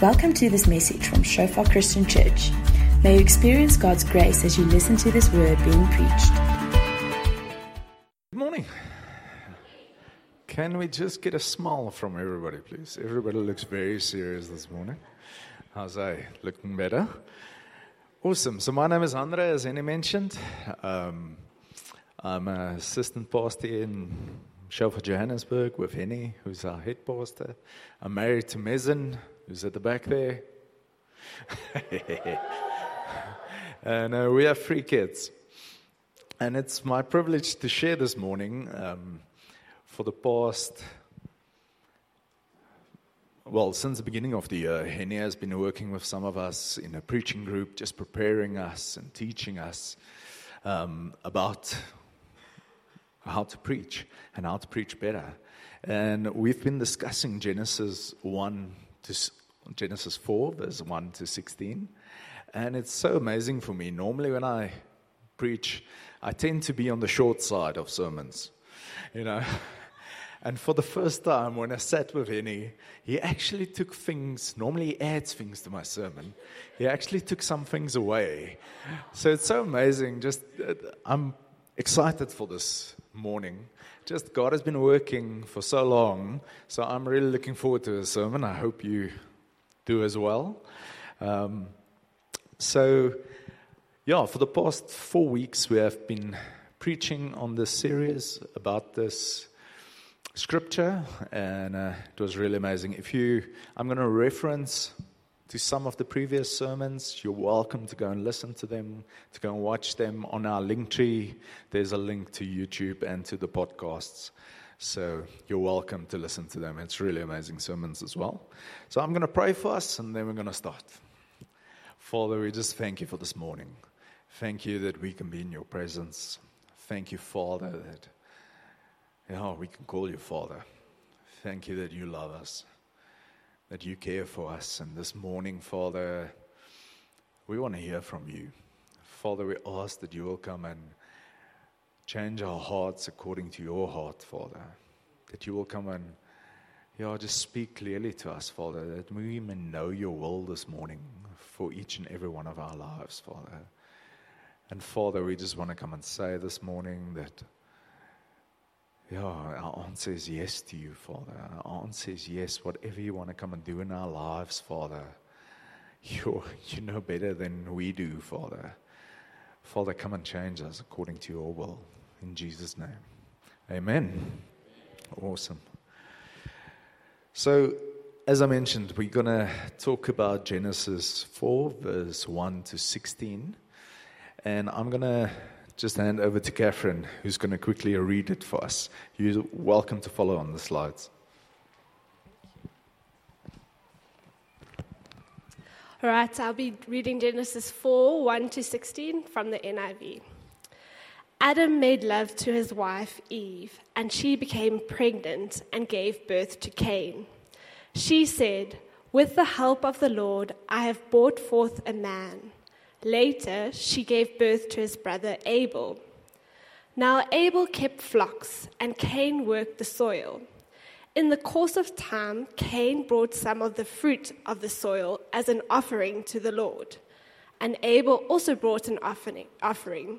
Welcome to this message from Shofar Christian Church. May you experience God's grace as you listen to this word being preached. Good morning. Can we just get a smile from everybody, please? Everybody looks very serious this morning. How's I looking better? Awesome. So my name is Andre, as Annie mentioned. Um, I'm an assistant pastor in Shofar Johannesburg with Henny, who's our head pastor. I'm married to Mezen, who's at the back there. and uh, we have three kids. And it's my privilege to share this morning um, for the past, well, since the beginning of the year, Henny has been working with some of us in a preaching group, just preparing us and teaching us um, about how to preach and how to preach better. And we've been discussing Genesis 1 to Genesis 4, verse 1 to 16. And it's so amazing for me. Normally, when I preach, I tend to be on the short side of sermons, you know. And for the first time, when I sat with Henny, he actually took things, normally he adds things to my sermon. He actually took some things away. So it's so amazing. Just, uh, I'm excited for this morning. Just God has been working for so long, so I'm really looking forward to his sermon. I hope you do as well. Um, so, yeah, for the past four weeks, we have been preaching on this series about this scripture, and uh, it was really amazing. If you, I'm going to reference to some of the previous sermons. You're welcome to go and listen to them, to go and watch them on our link tree. There's a link to YouTube and to the podcasts. So you're welcome to listen to them. It's really amazing sermons as well. So I'm going to pray for us and then we're going to start. Father, we just thank you for this morning. Thank you that we can be in your presence. Thank you, Father, that you know, we can call you Father. Thank you that you love us that you care for us. And this morning, Father, we want to hear from you. Father, we ask that you will come and change our hearts according to your heart, Father. That you will come and yeah, just speak clearly to us, Father, that we may know your will this morning for each and every one of our lives, Father. And Father, we just want to come and say this morning that yeah, our answer is yes to you, Father. Our answer is yes. Whatever you want to come and do in our lives, Father, you you know better than we do, Father. Father, come and change us according to your will. In Jesus' name. Amen. Awesome. So, as I mentioned, we're going to talk about Genesis 4, verse 1 to 16. And I'm going to just hand over to Catherine, who's going to quickly read it for us. You're welcome to follow on the slides. All right, I'll be reading Genesis 4 1 to 16 from the NIV. Adam made love to his wife Eve, and she became pregnant and gave birth to Cain. She said, With the help of the Lord, I have brought forth a man. Later, she gave birth to his brother Abel. Now, Abel kept flocks, and Cain worked the soil. In the course of time, Cain brought some of the fruit of the soil as an offering to the Lord. And Abel also brought an offering,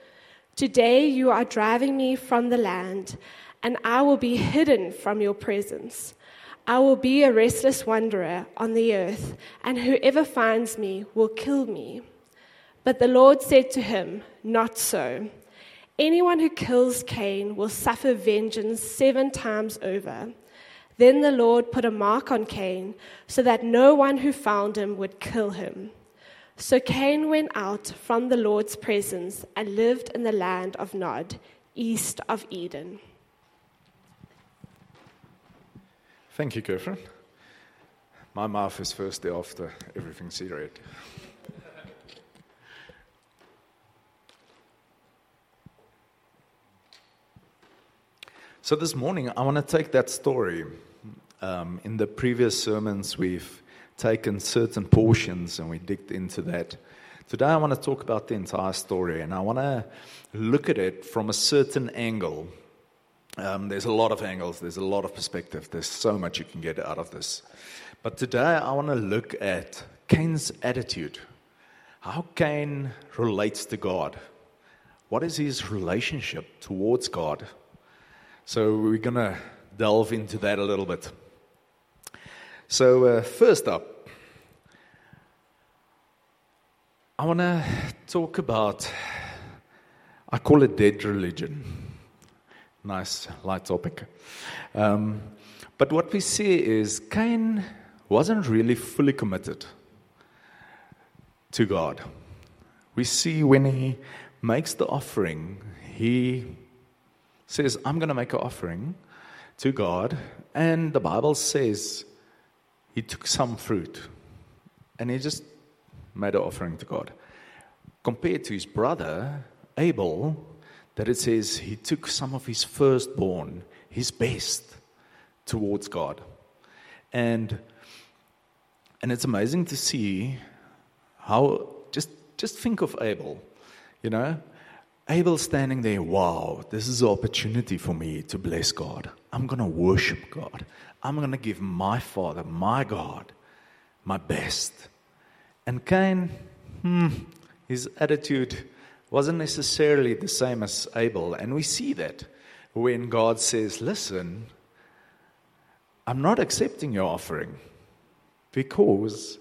Today you are driving me from the land, and I will be hidden from your presence. I will be a restless wanderer on the earth, and whoever finds me will kill me. But the Lord said to him, Not so. Anyone who kills Cain will suffer vengeance seven times over. Then the Lord put a mark on Cain so that no one who found him would kill him. So Cain went out from the Lord's presence and lived in the land of Nod, east of Eden. Thank you, Catherine. My mouth is thirsty after everything she read. So this morning, I want to take that story. Um, in the previous sermons, we've taken certain portions and we digged into that. Today, I want to talk about the entire story, and I want to look at it from a certain angle. Um, there's a lot of angles, there's a lot of perspective, there's so much you can get out of this. But today, I want to look at Cain's attitude, how Cain relates to God. What is his relationship towards God? So we're going to delve into that a little bit. So, uh, first up, I want to talk about, I call it dead religion. Nice, light topic. Um, but what we see is Cain wasn't really fully committed to God. We see when he makes the offering, he says, I'm going to make an offering to God. And the Bible says he took some fruit and he just made an offering to God. Compared to his brother, Abel, that it says he took some of his firstborn, his best, towards God. And, and it's amazing to see how, just, just think of Abel, you know, Abel standing there, wow, this is an opportunity for me to bless God. I'm going to worship God. I'm going to give my Father, my God, my best. And Cain, hmm, his attitude wasn't necessarily the same as Abel. And we see that when God says, Listen, I'm not accepting your offering because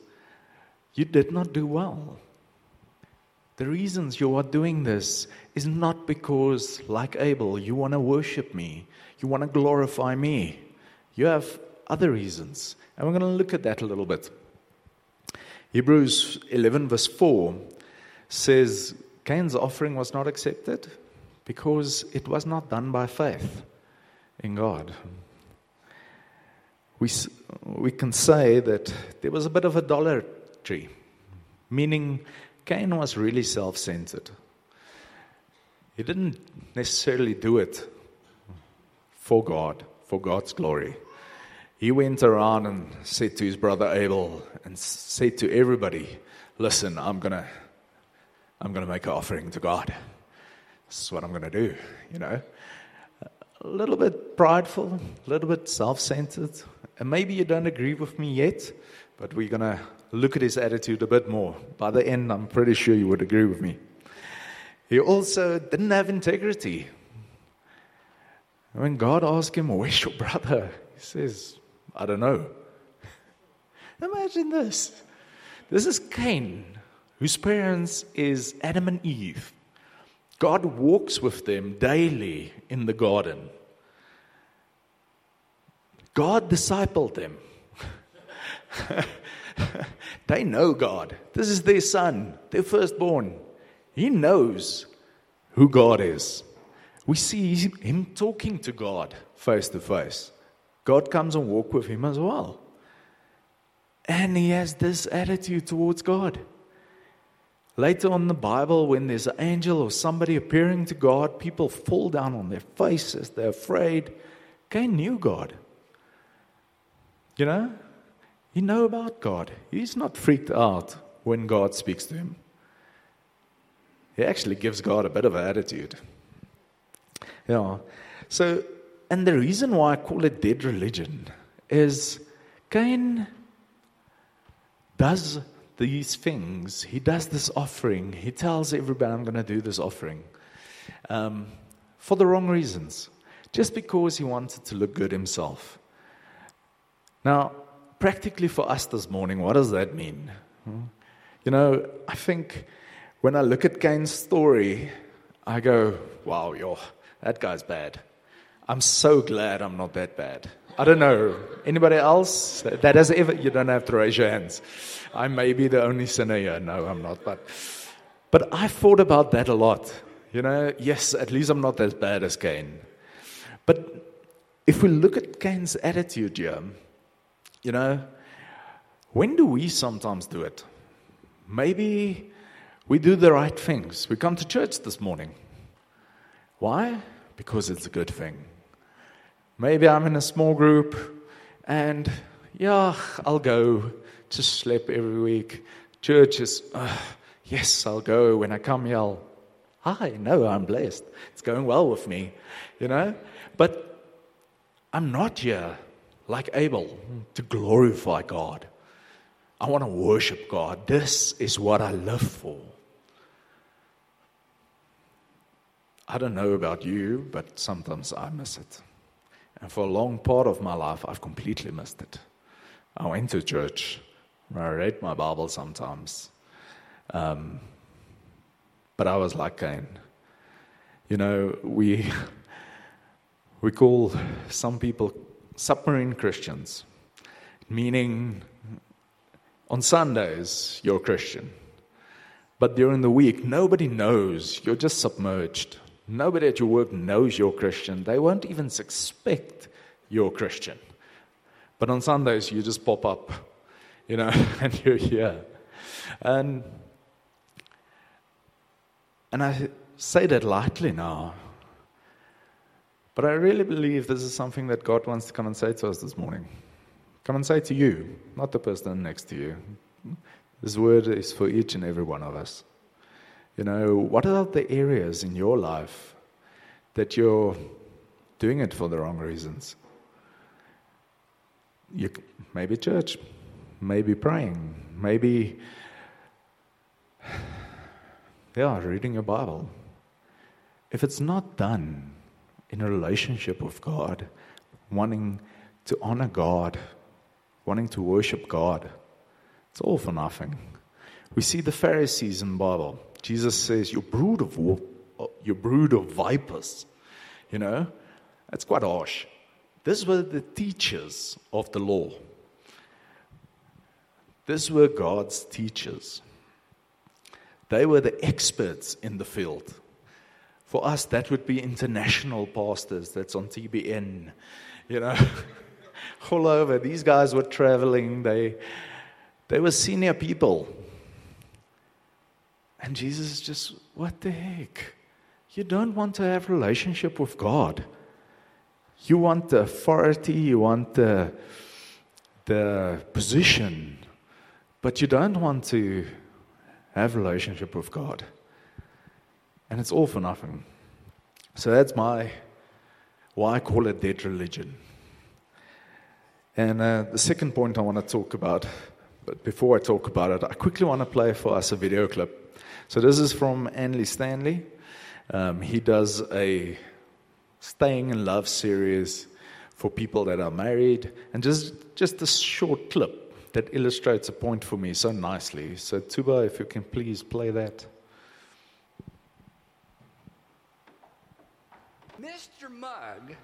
you did not do well. The reasons you are doing this is not because, like Abel, you want to worship me, you want to glorify me. You have other reasons. And we're going to look at that a little bit. Hebrews 11, verse 4 says Cain's offering was not accepted because it was not done by faith in God. We, we can say that there was a bit of idolatry, meaning Cain was really self centered. He didn't necessarily do it for God, for God's glory. He went around and said to his brother Abel and said to everybody, Listen, I'm going to I'm going to make an offering to God. This is what I'm going to do, you know. A little bit prideful, a little bit self centered. And maybe you don't agree with me yet, but we're going to look at his attitude a bit more. By the end, I'm pretty sure you would agree with me. He also didn't have integrity. When God asked him, Where's your brother? He says, I don't know. Imagine this. This is Cain, whose parents is Adam and Eve. God walks with them daily in the garden. God discipled them. they know God. This is their son, their firstborn. He knows who God is. We see him talking to God face to face. God comes and walk with him as well. And he has this attitude towards God. Later on in the Bible, when there's an angel or somebody appearing to God, people fall down on their faces. They're afraid. Cain knew God. You know? He know about God. He's not freaked out when God speaks to him. He actually gives God a bit of an attitude. Yeah. So, and the reason why I call it dead religion is Cain does these things. He does this offering. He tells everybody, I'm going to do this offering um, for the wrong reasons, just because he wanted to look good himself. Now, practically for us this morning, what does that mean? Hmm? You know, I think when I look at Cain's story, I go, wow, yo, that guy's bad. I'm so glad I'm not that bad. I don't know. Anybody else that has ever, you don't have to raise your hands. I may be the only sinner here. No, I'm not. But, but I thought about that a lot. You know, yes, at least I'm not as bad as Cain. But if we look at Cain's attitude here, you know, when do we sometimes do it? Maybe we do the right things. We come to church this morning. Why? Because it's a good thing. Maybe I'm in a small group and, yeah, I'll go to sleep every week. Church is, uh, yes, I'll go when I come here. Hi, no, I'm blessed. It's going well with me, you know? But I'm not here like Abel to glorify God. I want to worship God. This is what I live for. I don't know about you, but sometimes I miss it. And for a long part of my life, I've completely missed it. I went to church, I read my Bible sometimes, um, but I was like Cain. You know, we, we call some people submarine Christians, meaning on Sundays you're a Christian, but during the week nobody knows, you're just submerged. Nobody at your work knows you're Christian. They won't even suspect you're Christian. But on Sundays, you just pop up, you know, and you're here. And, and I say that lightly now. But I really believe this is something that God wants to come and say to us this morning. Come and say to you, not the person next to you. This word is for each and every one of us. You know, what are the areas in your life that you're doing it for the wrong reasons? You, maybe church, maybe praying, maybe, yeah, reading your Bible. If it's not done in a relationship with God, wanting to honor God, wanting to worship God, it's all for nothing. We see the Pharisees in the Bible. Jesus says, "Your brood of you brood of vipers." You know, that's quite harsh. These were the teachers of the law. These were God's teachers. They were the experts in the field. For us, that would be international pastors. That's on TBN, you know, all over. These guys were traveling. They, they were senior people. And Jesus is just, what the heck? You don't want to have relationship with God. You want the authority, you want the, the position, but you don't want to have relationship with God. And it's all for nothing. So that's my why I call it dead religion. And uh, the second point I want to talk about, but before I talk about it, I quickly want to play for us a video clip. So this is from Andy Stanley. Um, he does a staying in love series for people that are married, and just just a short clip that illustrates a point for me so nicely. So Tuba, if you can please play that. Mr. Mug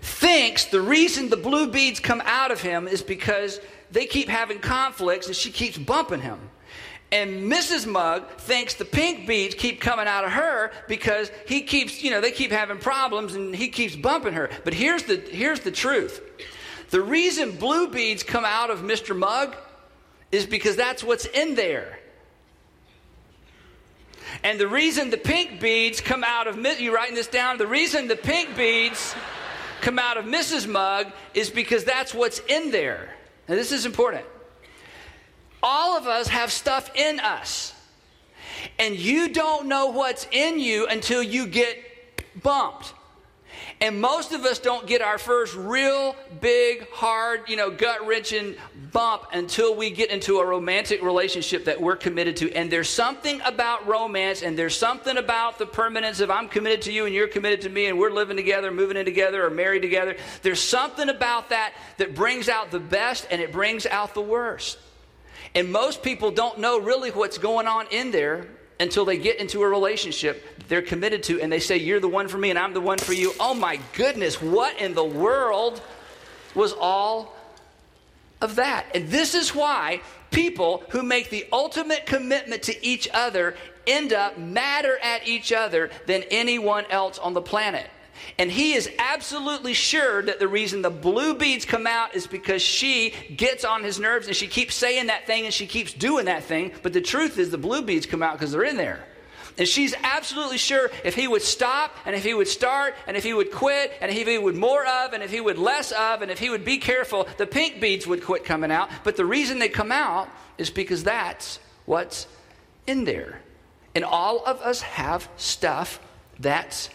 thinks the reason the blue beads come out of him is because they keep having conflicts and she keeps bumping him. And Mrs. Mug thinks the pink beads keep coming out of her because he keeps, you know, they keep having problems and he keeps bumping her. But here's the, here's the truth the reason blue beads come out of Mr. Mug is because that's what's in there. And the reason the pink beads come out of, you writing this down? The reason the pink beads come out of Mrs. Mug is because that's what's in there. Now, this is important. All of us have stuff in us. And you don't know what's in you until you get bumped. And most of us don't get our first real big, hard, you know, gut wrenching bump until we get into a romantic relationship that we're committed to. And there's something about romance and there's something about the permanence of I'm committed to you and you're committed to me and we're living together, moving in together, or married together. There's something about that that brings out the best and it brings out the worst. And most people don't know really what's going on in there until they get into a relationship they're committed to and they say, You're the one for me and I'm the one for you. Oh my goodness, what in the world was all of that? And this is why people who make the ultimate commitment to each other end up madder at each other than anyone else on the planet. And he is absolutely sure that the reason the blue beads come out is because she gets on his nerves and she keeps saying that thing and she keeps doing that thing. But the truth is, the blue beads come out because they're in there. And she's absolutely sure if he would stop and if he would start and if he would quit and if he would more of and if he would less of and if he would be careful, the pink beads would quit coming out. But the reason they come out is because that's what's in there. And all of us have stuff that's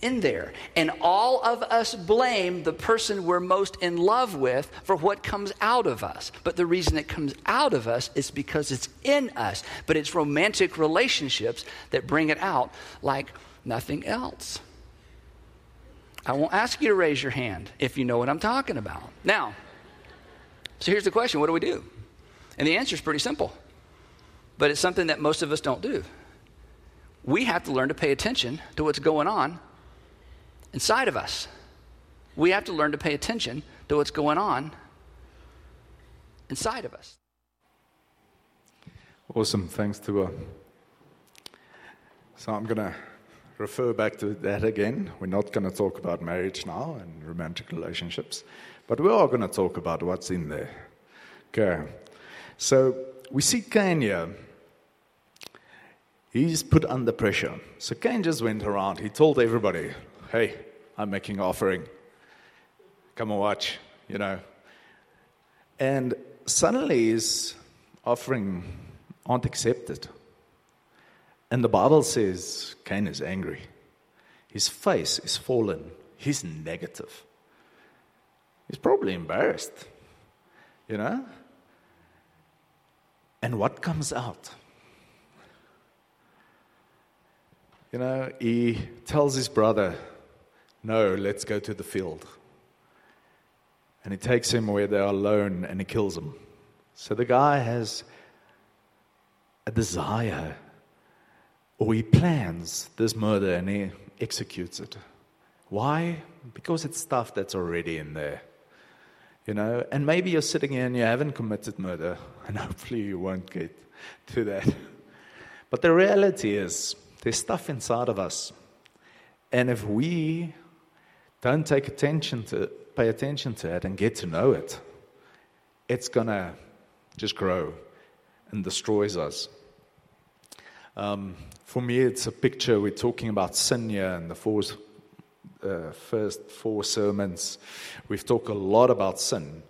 in there. And all of us blame the person we're most in love with for what comes out of us. But the reason it comes out of us is because it's in us. But it's romantic relationships that bring it out like nothing else. I won't ask you to raise your hand if you know what I'm talking about. Now, so here's the question what do we do? And the answer is pretty simple, but it's something that most of us don't do. We have to learn to pay attention to what's going on inside of us. We have to learn to pay attention to what's going on inside of us. Awesome. Thanks, Tua. So I'm going to refer back to that again. We're not going to talk about marriage now and romantic relationships, but we are going to talk about what's in there. Okay. So we see Cain here. He's put under pressure. So Cain just went around. He told everybody, hey, I'm making an offering. Come and watch, you know. And suddenly his offering aren't accepted. And the Bible says Cain is angry. His face is fallen. He's negative. He's probably embarrassed, you know? And what comes out? You know, he tells his brother, No, let's go to the field. And he takes him where they are alone and he kills him. So the guy has a desire, or he plans this murder and he executes it. Why? Because it's stuff that's already in there. You know, and maybe you're sitting here and you haven't committed murder, and hopefully you won't get to that. But the reality is, there's stuff inside of us. And if we don't take attention to pay attention to it and get to know it, it's gonna just grow and destroys us. Um, for me, it's a picture. We're talking about sin here the four, uh, first four sermons. We've talked a lot about sin,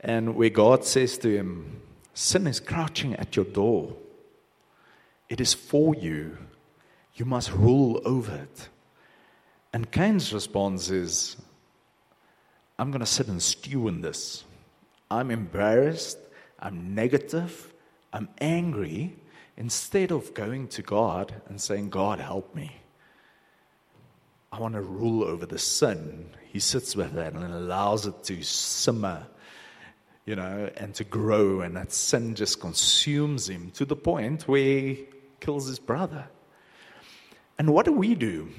and where God says to him, "Sin is crouching at your door. It is for you." You must rule over it. And Cain's response is, I'm going to sit and stew in this. I'm embarrassed. I'm negative. I'm angry. Instead of going to God and saying, God, help me. I want to rule over the sin. He sits with that and allows it to simmer, you know, and to grow. And that sin just consumes him to the point where he kills his brother. And what do we do?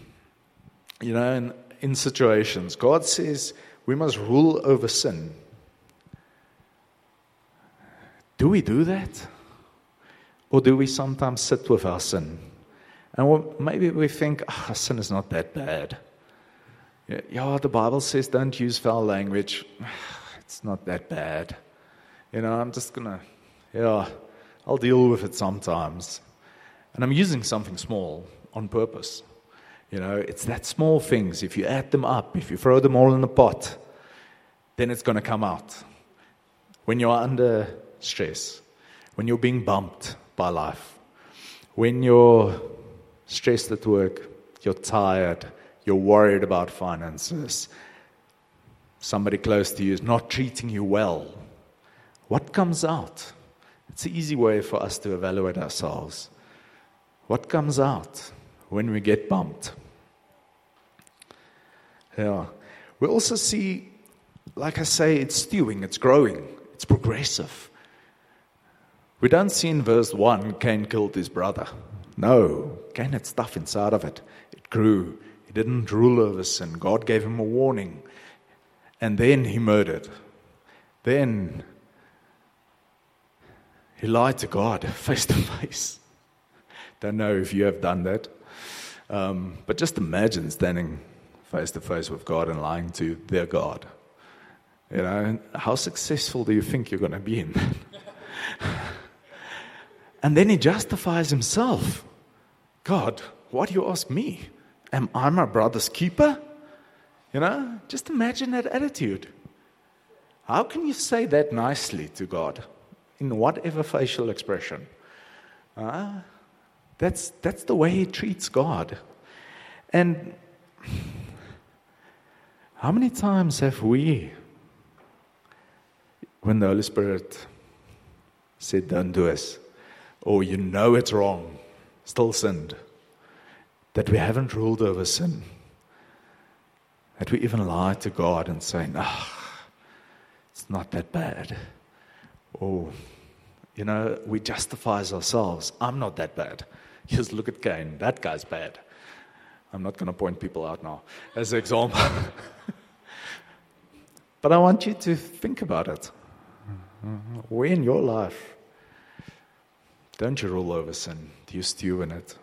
You know, in, in situations, God says we must rule over sin. Do we do that? Or do we sometimes sit with our sin? And maybe we think, oh, sin is not that bad. Yeah, the Bible says don't use foul language. It's not that bad. You know, I'm just going to, yeah, I'll deal with it sometimes. And I'm using something small on purpose. You know, it's that small things. If you add them up, if you throw them all in the pot, then it's going to come out. When you're under stress, when you're being bumped by life, when you're stressed at work, you're tired, you're worried about finances, somebody close to you is not treating you well, what comes out? It's an easy way for us to evaluate ourselves. What comes out when we get bumped? Yeah. We also see, like I say, it's stewing, it's growing, it's progressive. We don't see in verse 1 Cain killed his brother. No, Cain had stuff inside of it. It grew. He didn't rule over sin. God gave him a warning. And then he murdered. Then he lied to God face to face. Don't know if you have done that. Um, but just imagine standing face to face with God and lying to their God. You know, how successful do you think you're going to be in that? and then he justifies himself. God, why do you ask me? Am I my brother's keeper? You know, just imagine that attitude. How can you say that nicely to God in whatever facial expression? Uh, that's, that's the way he treats God. And how many times have we, when the Holy Spirit said, Don't do this, or you know it's wrong, still sinned, that we haven't ruled over sin? That we even lie to God and say, No, ah, it's not that bad. Or, you know, we justify ourselves. I'm not that bad. Just look at Cain. That guy's bad. I'm not going to point people out now as an example. but I want you to think about it. Where in your life don't you rule over sin? Do you stew in it?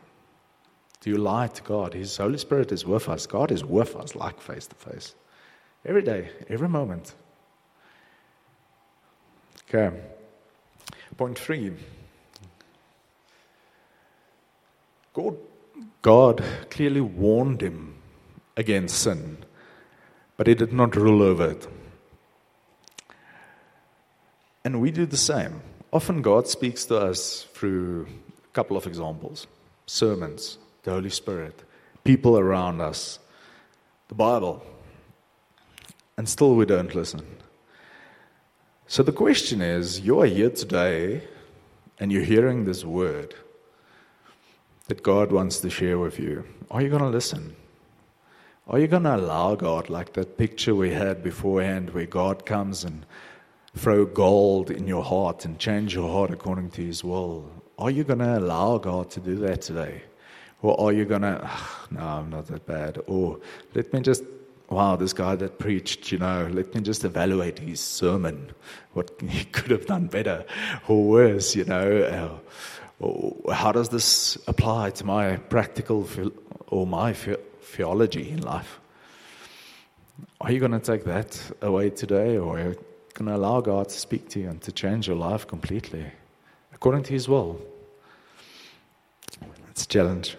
Do you lie to God? His Holy Spirit is with us. God is with us like face to face. Every day, every moment. Okay. Point three. God, God clearly warned him against sin, but he did not rule over it. And we do the same. Often God speaks to us through a couple of examples sermons, the Holy Spirit, people around us, the Bible. And still we don't listen. So the question is you are here today and you're hearing this word that God wants to share with you. Are you going to listen? Are you going to allow God, like that picture we had beforehand, where God comes and throw gold in your heart and change your heart according to His will? Are you going to allow God to do that today? Or are you going to, oh, no, I'm not that bad? Or let me just, wow, this guy that preached, you know, let me just evaluate his sermon. What he could have done better or worse, you know. Uh, Or how does this apply to my practical or my theology in life? Are you going to take that away today or are you going to allow God to speak to you and to change your life completely according to His will? It's a challenge.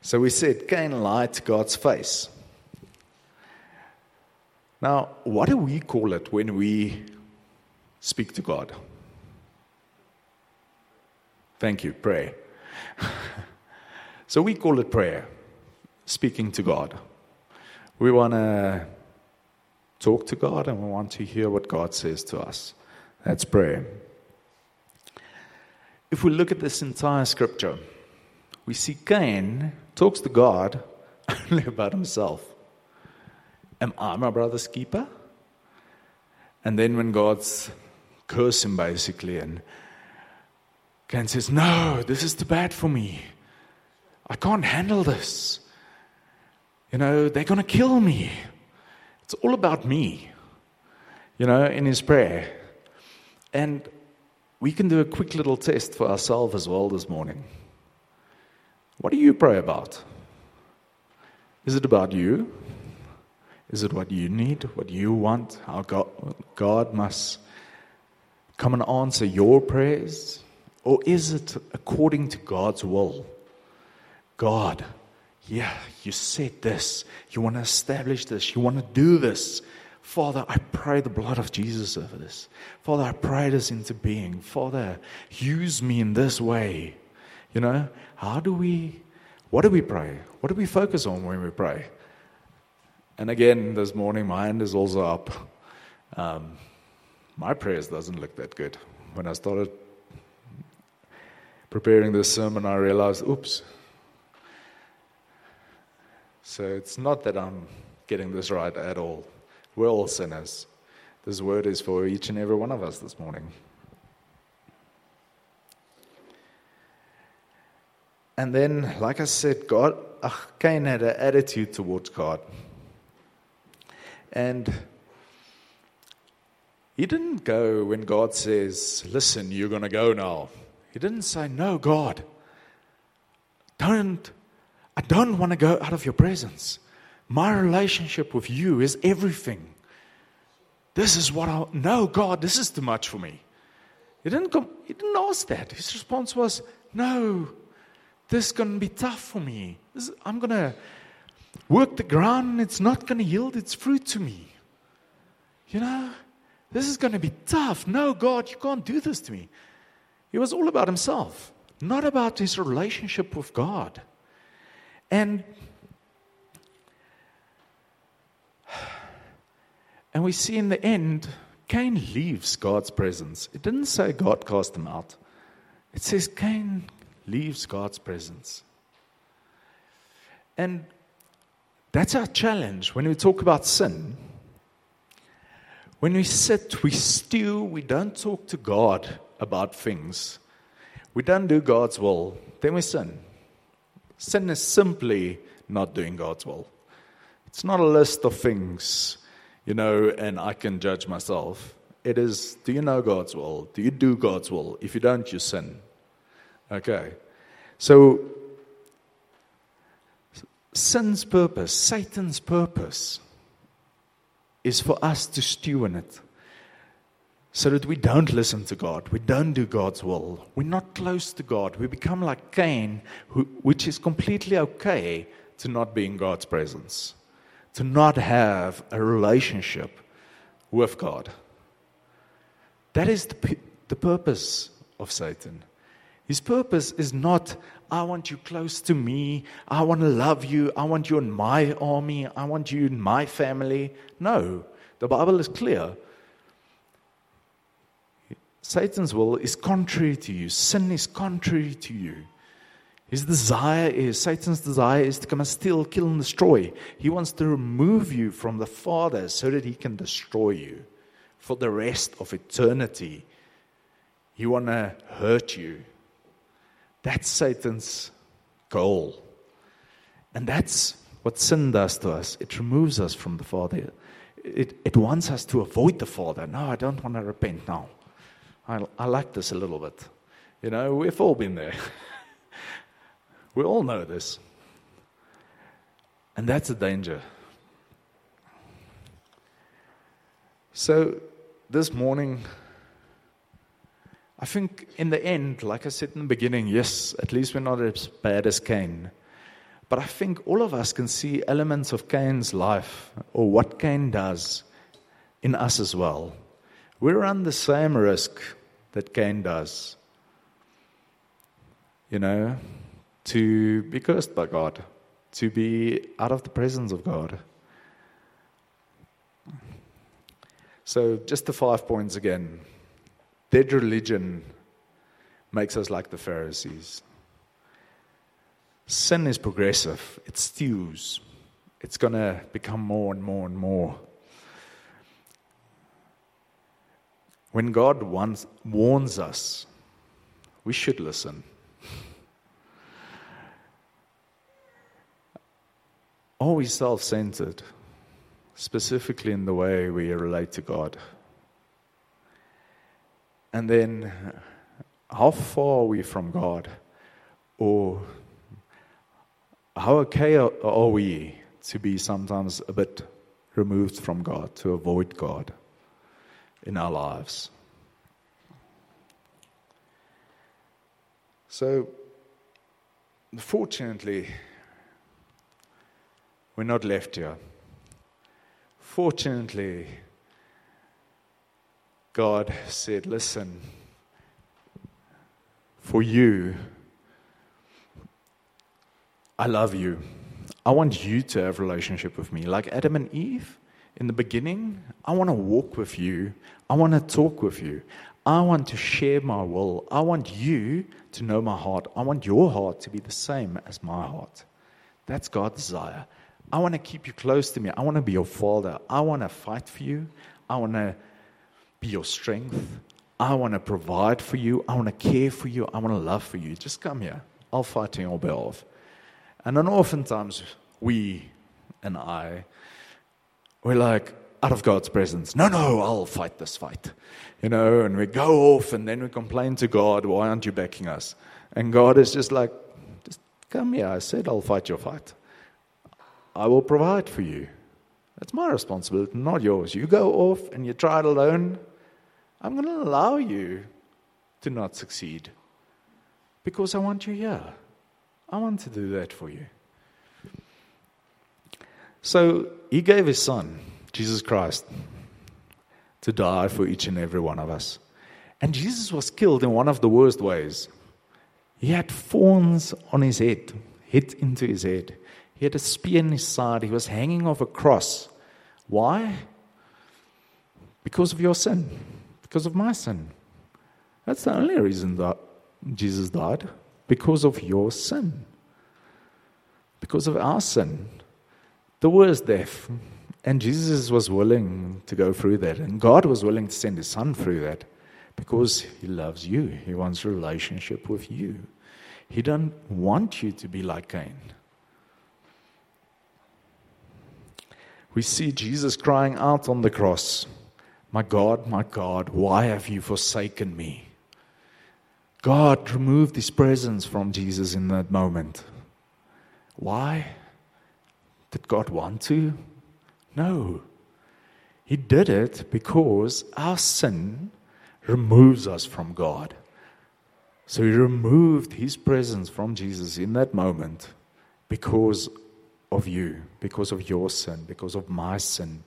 So we said Cain lied to God's face. Now, what do we call it when we speak to God? Thank you, pray. so we call it prayer, speaking to God. We want to talk to God and we want to hear what God says to us. That's prayer. If we look at this entire scripture, we see Cain talks to God only about himself. Am I my brother's keeper? And then when God's curse him basically and Cain says, No, this is too bad for me. I can't handle this. You know, they're going to kill me. It's all about me, you know, in his prayer. And we can do a quick little test for ourselves as well this morning. What do you pray about? Is it about you? Is it what you need, what you want, how God, God must come and answer your prayers? Or is it according to God's will? God, yeah, you said this. You want to establish this. You want to do this. Father, I pray the blood of Jesus over this. Father, I pray this into being. Father, use me in this way. You know, how do we, what do we pray? What do we focus on when we pray? And again, this morning, my hand is also up. Um, my prayers doesn't look that good. When I started preparing this sermon, I realized, oops. So it's not that I'm getting this right at all. We're all sinners. This word is for each and every one of us this morning. And then, like I said, God, uh, Cain had an attitude towards God. And he didn't go when God says, Listen, you're going to go now. He didn't say, No, God, don't, I don't want to go out of your presence. My relationship with you is everything. This is what I, no, God, this is too much for me. He didn't, come, he didn't ask that. His response was, No, this is going to be tough for me. This, I'm going to work the ground it's not going to yield its fruit to me. You know, this is going to be tough. No, God, you can't do this to me. He was all about himself, not about his relationship with God. And and we see in the end, Cain leaves God's presence. It didn't say God cast him out. It says Cain leaves God's presence. And that's our challenge when we talk about sin. When we sit, we stew, we don't talk to God about things. We don't do God's will, then we sin. Sin is simply not doing God's will. It's not a list of things, you know, and I can judge myself. It is, do you know God's will? Do you do God's will? If you don't, you sin. Okay. So, sin's purpose, Satan's purpose, is for us to stew in it so that we don't listen to God. We don't do God's will. We're not close to God. We become like Cain, who, which is completely okay to not be in God's presence, to not have a relationship with God. That is the, the purpose of Satan. His purpose is not, I want you close to me, I want to love you, I want you in my army, I want you in my family. No, the Bible is clear. Satan's will is contrary to you. Sin is contrary to you. His desire is, Satan's desire is to come and steal, kill, and destroy. He wants to remove you from the Father so that he can destroy you for the rest of eternity. He want to hurt you. That's Satan's goal. And that's what sin does to us. It removes us from the Father. It, it wants us to avoid the Father. No, I don't want to repent now. I, I like this a little bit. You know, we've all been there. we all know this. And that's a danger. So, this morning, I think in the end, like I said in the beginning, yes, at least we're not as bad as Cain. But I think all of us can see elements of Cain's life or what Cain does in us as well. We run the same risk that Cain does. You know, to be cursed by God, to be out of the presence of God. So, just the five points again. Dead religion makes us like the Pharisees. Sin is progressive, it stews, it's going to become more and more and more. When God wants, warns us, we should listen. Are we self centered, specifically in the way we relate to God? And then, how far are we from God? Or how okay are we to be sometimes a bit removed from God, to avoid God? In our lives. So, fortunately, we're not left here. fortunately, God said, Listen, for you, I love you. I want you to have a relationship with me. Like Adam and Eve in the beginning, I want to walk with you. I want to talk with you. I want to share my will. I want you to know my heart. I want your heart to be the same as my heart. That's God's desire. I want to keep you close to me. I want to be your father. I want to fight for you. I want to be your strength. I want to provide for you. I want to care for you. I want to love for you. Just come here. I'll fight on your behalf. And then oftentimes we and I, we're like, out of God's presence. No, no, I'll fight this fight. You know, and we go off and then we complain to God, why aren't you backing us? And God is just like, just come here. I said I'll fight your fight. I will provide for you. That's my responsibility, not yours. You go off and you try it alone. I'm going to allow you to not succeed because I want you here. I want to do that for you. So he gave his son, Jesus Christ, to die for each and every one of us. And Jesus was killed in one of the worst ways. He had thorns on his head, hit into his head. He had a spear in his side. He was hanging off a cross. Why? Because of your sin, because of my sin. That's the only reason that Jesus died, because of your sin, because of our sin. The worst death. And Jesus was willing to go through that. And God was willing to send his son through that because he loves you. He wants a relationship with you. He doesn't want you to be like Cain. We see Jesus crying out on the cross, My God, my God, why have you forsaken me? God removed his presence from Jesus in that moment. Why? Did God want to? No. He did it because our sin removes us from God. So he removed his presence from Jesus in that moment because of you, because of your sin, because of my sin,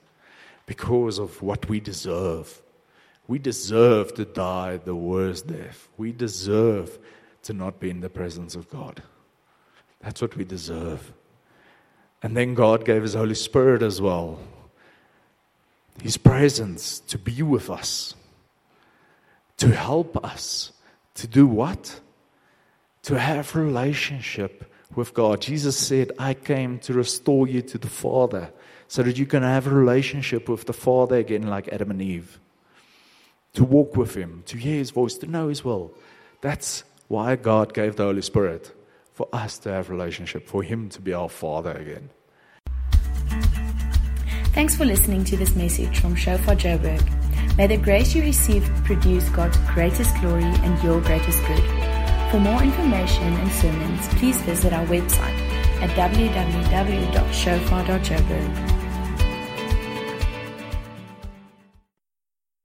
because of what we deserve. We deserve to die the worst death. We deserve to not be in the presence of God. That's what we deserve. And then God gave His Holy Spirit as well. His presence to be with us, to help us, to do what? To have relationship with God. Jesus said, I came to restore you to the Father so that you can have a relationship with the Father again, like Adam and Eve. To walk with Him, to hear His voice, to know His will. That's why God gave the Holy Spirit for us to have relationship, for Him to be our Father again. Thanks for listening to this message from Shofar Joburg. May the grace you receive produce God's greatest glory and your greatest good. For more information and sermons, please visit our website at www.shofar.joburg.